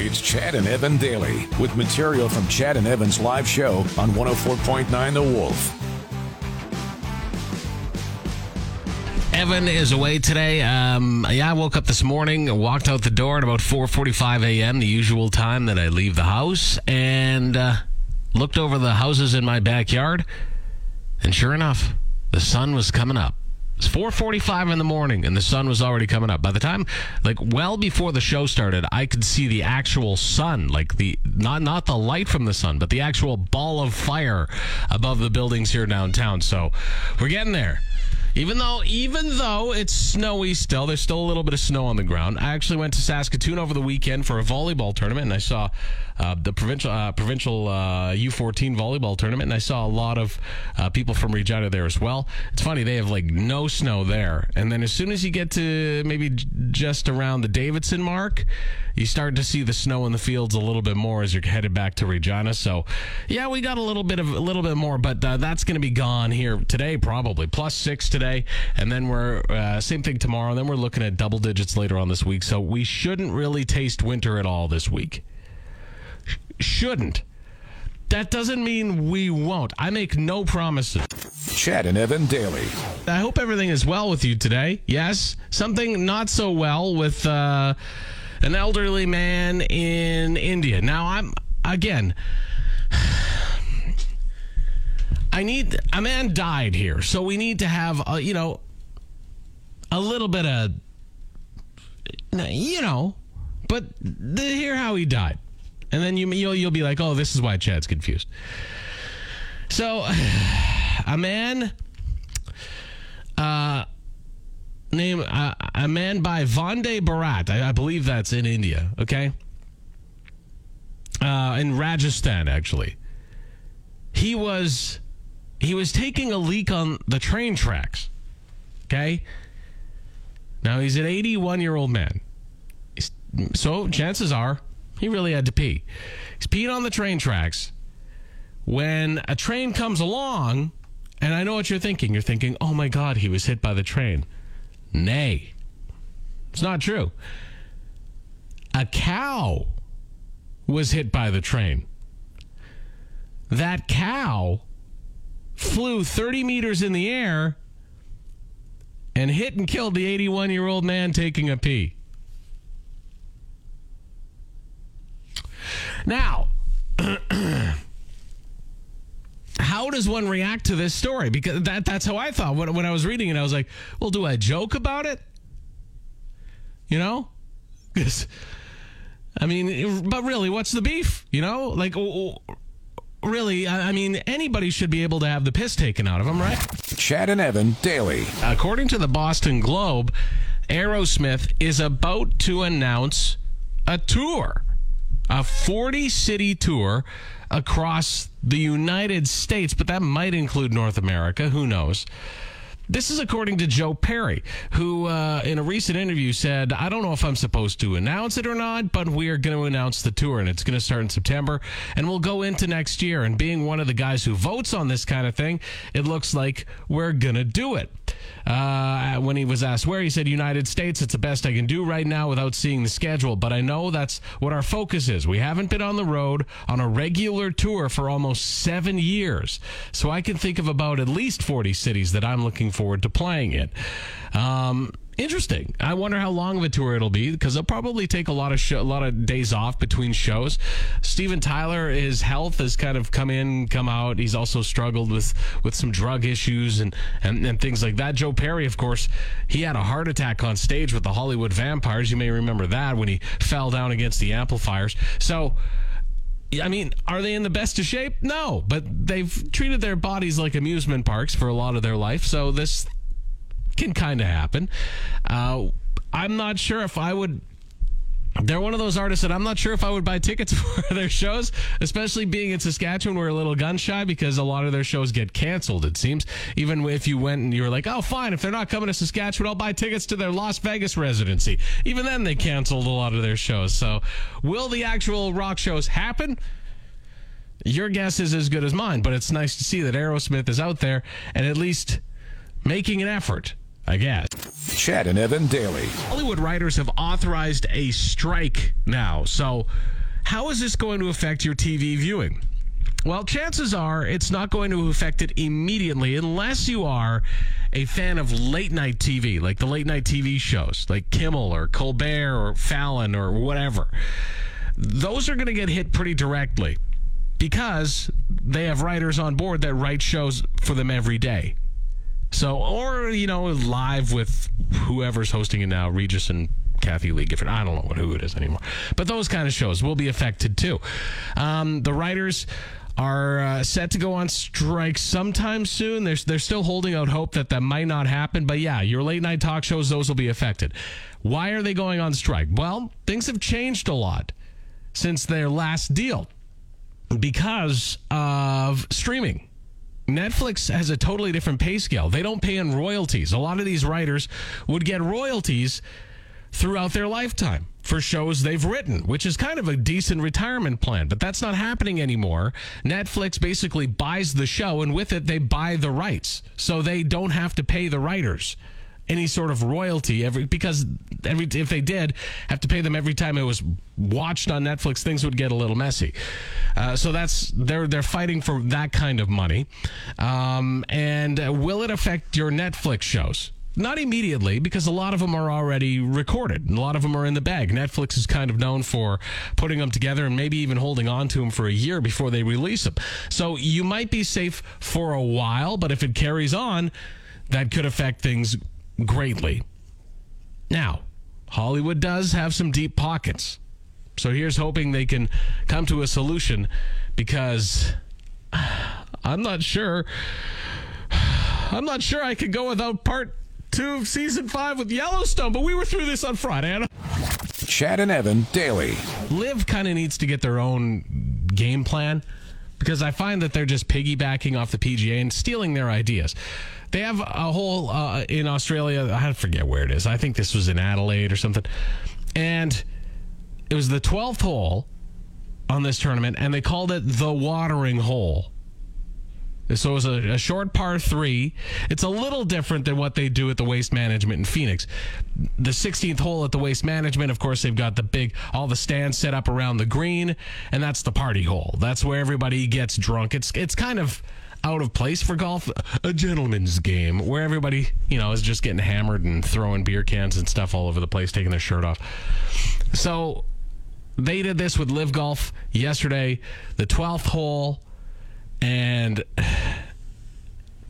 It's Chad and Evan Daily with material from Chad and Evan's live show on 104.9 The Wolf. Evan is away today. Um, yeah, I woke up this morning, walked out the door at about 4:45 a.m., the usual time that I leave the house, and uh, looked over the houses in my backyard, and sure enough, the sun was coming up. It's 4:45 in the morning, and the sun was already coming up. By the time, like well before the show started, I could see the actual sun, like the not not the light from the sun, but the actual ball of fire above the buildings here downtown. So we're getting there. Even though, even though it's snowy still, there's still a little bit of snow on the ground. I actually went to Saskatoon over the weekend for a volleyball tournament, and I saw uh, the provincial uh, provincial uh, U14 volleyball tournament, and I saw a lot of uh, people from Regina there as well. It's funny they have like no snow there, and then as soon as you get to maybe just around the Davidson mark, you start to see the snow in the fields a little bit more as you're headed back to Regina. So, yeah, we got a little bit of a little bit more, but uh, that's going to be gone here today, probably plus six today, and then we're uh, same thing tomorrow. And Then we're looking at double digits later on this week. So we shouldn't really taste winter at all this week. Sh- shouldn't. That doesn't mean we won't. I make no promises. Chad and Evan Daily. I hope everything is well with you today. Yes, something not so well with uh, an elderly man in India. Now, I'm again. I need a man died here, so we need to have a, you know a little bit of you know, but the, hear how he died, and then you you'll you'll be like, oh, this is why Chad's confused. So, a man, uh, name uh, a man by Vande Bharat. I, I believe that's in India. Okay, uh, in Rajasthan, actually. He was he was taking a leak on the train tracks. Okay. Now he's an 81 year old man. He's, so chances are he really had to pee. He's peeing on the train tracks. When a train comes along, and I know what you're thinking. You're thinking, oh my God, he was hit by the train. Nay, it's not true. A cow was hit by the train. That cow flew 30 meters in the air and hit and killed the 81 year old man taking a pee. Now, how does one react to this story? Because that, that's how I thought when, when I was reading it. I was like, well, do I joke about it? You know? 'Cause, I mean, but really, what's the beef? You know? Like, really, I I mean, anybody should be able to have the piss taken out of them, right? Chad and Evan Daily. According to the Boston Globe, Aerosmith is about to announce a tour, a 40 city tour across the United States, but that might include North America. Who knows? This is according to Joe Perry, who uh, in a recent interview said, I don't know if I'm supposed to announce it or not, but we are going to announce the tour, and it's going to start in September, and we'll go into next year. And being one of the guys who votes on this kind of thing, it looks like we're going to do it. Uh, when he was asked where, he said, United States, it's the best I can do right now without seeing the schedule, but I know that's what our focus is. We haven't been on the road on a regular tour for almost seven years, so I can think of about at least 40 cities that I'm looking forward to playing it. Um, interesting. I wonder how long of a tour it'll be because they'll probably take a lot of show, a lot of days off between shows. Steven Tyler, his health has kind of come in, come out. He's also struggled with with some drug issues and and, and things like that. Joe Perry, of course, he had a heart attack on stage with the Hollywood Vampires. You may remember that when he fell down against the amplifiers. So. I mean, are they in the best of shape? No, but they've treated their bodies like amusement parks for a lot of their life. So this can kind of happen. Uh, I'm not sure if I would they're one of those artists that I'm not sure if I would buy tickets for their shows, especially being in Saskatchewan. We're a little gun shy because a lot of their shows get canceled, it seems. Even if you went and you were like, oh, fine, if they're not coming to Saskatchewan, I'll buy tickets to their Las Vegas residency. Even then, they canceled a lot of their shows. So, will the actual rock shows happen? Your guess is as good as mine, but it's nice to see that Aerosmith is out there and at least making an effort, I guess. Chad and Evan daily. Hollywood writers have authorized a strike now. So, how is this going to affect your TV viewing? Well, chances are it's not going to affect it immediately unless you are a fan of late night TV, like the late night TV shows, like Kimmel or Colbert or Fallon or whatever. Those are going to get hit pretty directly because they have writers on board that write shows for them every day. So, or, you know, live with whoever's hosting it now, Regis and Kathie Lee Gifford. I don't know who it is anymore. But those kind of shows will be affected too. Um, the writers are uh, set to go on strike sometime soon. They're, they're still holding out hope that that might not happen. But yeah, your late night talk shows, those will be affected. Why are they going on strike? Well, things have changed a lot since their last deal because of streaming. Netflix has a totally different pay scale. They don't pay in royalties. A lot of these writers would get royalties throughout their lifetime for shows they've written, which is kind of a decent retirement plan. But that's not happening anymore. Netflix basically buys the show, and with it, they buy the rights. So they don't have to pay the writers any sort of royalty every because every if they did have to pay them every time it was watched on Netflix, things would get a little messy. Uh, so that's they're they're fighting for that kind of money. Um, and uh, will it affect your Netflix shows? Not immediately, because a lot of them are already recorded. A lot of them are in the bag. Netflix is kind of known for putting them together and maybe even holding on to them for a year before they release them. So you might be safe for a while, but if it carries on, that could affect things greatly. Now, Hollywood does have some deep pockets. So here's hoping they can come to a solution because I'm not sure. I'm not sure I could go without part two of season five with Yellowstone, but we were through this on Friday. Chad and Evan daily. LIV kind of needs to get their own game plan because I find that they're just piggybacking off the PGA and stealing their ideas. They have a hole uh, in Australia. I forget where it is. I think this was in Adelaide or something. And it was the 12th hole on this tournament, and they called it the watering hole. So it was a, a, short par three. It's a little different than what they do at the Waste Management in Phoenix. The 16th hole at the Waste Management, of course, they've got the big, all the stands set up around the green, and that's the party hole. That's where everybody gets drunk. It's it's kind of out of place for golf, a gentleman's game where everybody, you know, is just getting hammered and throwing beer cans and stuff all over the place, taking their shirt off. So they did this with LIV Golf yesterday, the 12th hole, and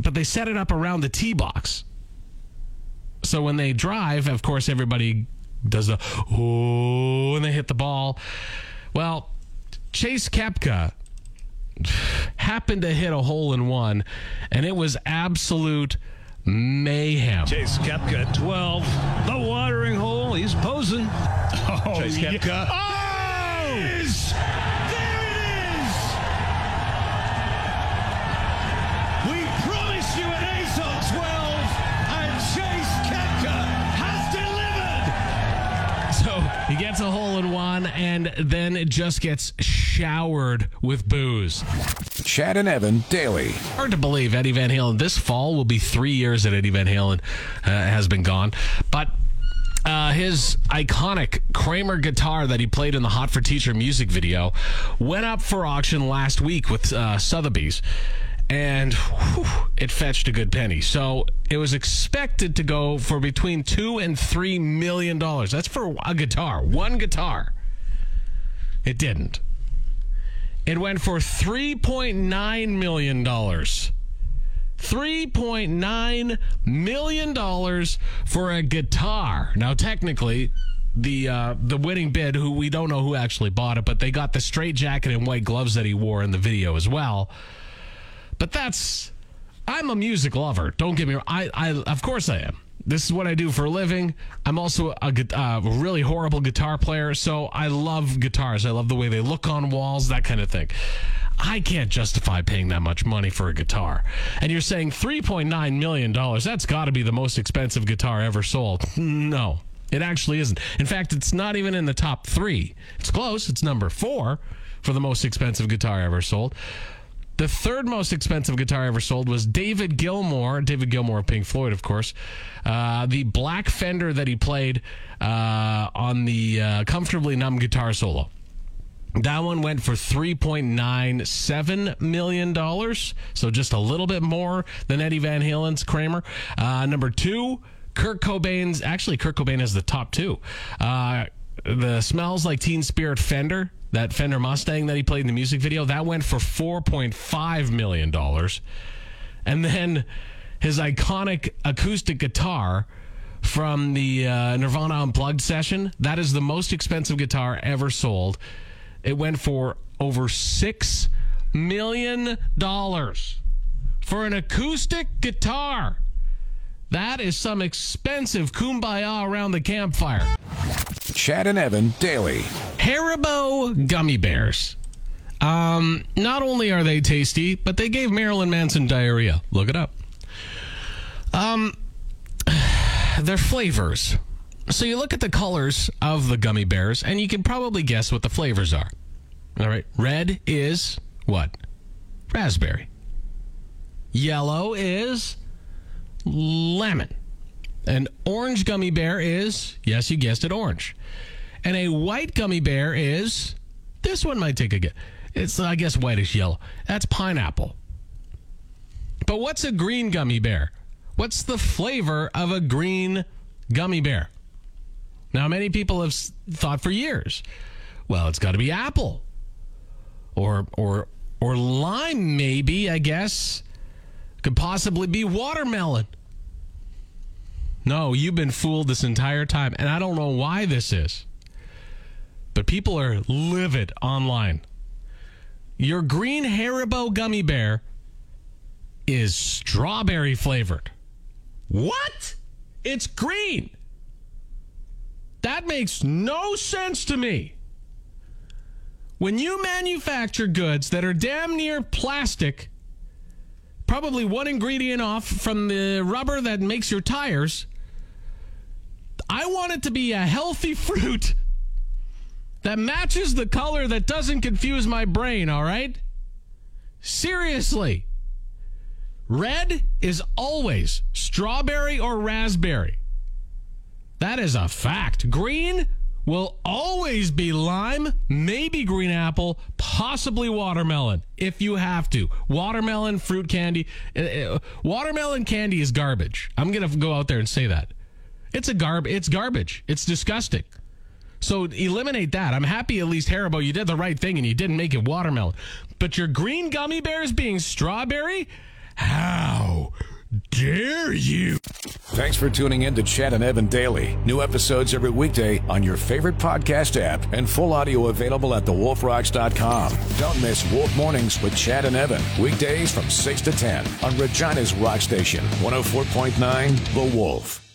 but they set it up around the tee box. So when they drive, of course, everybody does the oh, and they hit the ball. Well, Chase Koepka happened to hit a hole in one, and it was absolute mayhem. Chase Koepka 12. The watering hole. He's posing. Oh, Chase Koepka. Yeah. Oh! He gets a hole in one and then it just gets showered with booze. Chad and Evan daily. Hard to believe Eddie Van Halen. This fall will be three years that Eddie Van Halen uh, has been gone. But uh, his iconic Kramer guitar that he played in the Hot for Teacher music video went up for auction last week with uh, Sotheby's. And whew, it fetched a good penny. So it was expected to go for between two and three million dollars. That's for a guitar, one guitar. It didn't. It went for $3.9 million. $3.9 million for a guitar. Now, technically, the uh, the winning bid, who we don't know who actually bought it, but they got the straight jacket and white gloves that he wore in the video as well. But that's I'm a music lover. Don't get me wrong. I, I of course I am. this is what I do for a living. I'm also a uh, really horrible guitar player, so I love guitars. I love the way they look on walls, that kind of thing. I can't justify paying that much money for a guitar. And you're saying $3.9 million, that's got to be the most expensive guitar ever sold. No, it actually isn't. In fact, it's not even in the top three. It's close, it's number four for the most expensive guitar ever sold. The third most expensive guitar ever sold was David Gilmour, David Gilmour of Pink Floyd, of course. Uh, the black Fender that he played uh, on the uh, Comfortably Numb guitar solo. That one went for $3.97 million. So just a little bit more than Eddie Van Halen's Kramer. Uh, number two, Kurt Cobain's. Actually, Kurt Cobain is the top two. Uh, the Smells Like Teen Spirit Fender, that Fender Mustang that he played in the music video, that went for $4.5 million. And then his iconic acoustic guitar from the uh, Nirvana Unplugged session, that is the most expensive guitar ever sold. It went for over $6 million for an acoustic guitar. That is some expensive kumbaya around the campfire. Chad and Evan daily. Haribo gummy bears. Um, not only are they tasty, but they gave Marilyn Manson diarrhea. Look it up. Um, their flavors. So you look at the colors of the gummy bears, and you can probably guess what the flavors are. All right, red is what? Raspberry. Yellow is lemon. An orange gummy bear is, yes, you guessed it, orange. And a white gummy bear is, this one might take a guess. It's, I guess, whitish yellow. That's pineapple. But what's a green gummy bear? What's the flavor of a green gummy bear? Now, many people have thought for years, well, it's got to be apple or or or lime maybe, I guess. Could possibly be watermelon. No, you've been fooled this entire time, and I don't know why this is. But people are livid online. Your green Haribo gummy bear is strawberry flavored. What? It's green. That makes no sense to me. When you manufacture goods that are damn near plastic, probably one ingredient off from the rubber that makes your tires, I want it to be a healthy fruit that matches the color that doesn't confuse my brain, all right? Seriously. Red is always strawberry or raspberry. That is a fact. Green will always be lime, maybe green apple, possibly watermelon if you have to. Watermelon, fruit candy. uh, uh, Watermelon candy is garbage. I'm going to go out there and say that. It's a garb it's garbage. It's disgusting. So eliminate that. I'm happy at least Haribo you did the right thing and you didn't make it watermelon. But your green gummy bears being strawberry? How dare you? Thanks for tuning in to Chad and Evan Daily. New episodes every weekday on your favorite podcast app and full audio available at thewolfrocks.com. Don't miss Wolf Mornings with Chad and Evan. Weekdays from 6 to 10 on Regina's Rock Station, 104.9 The Wolf.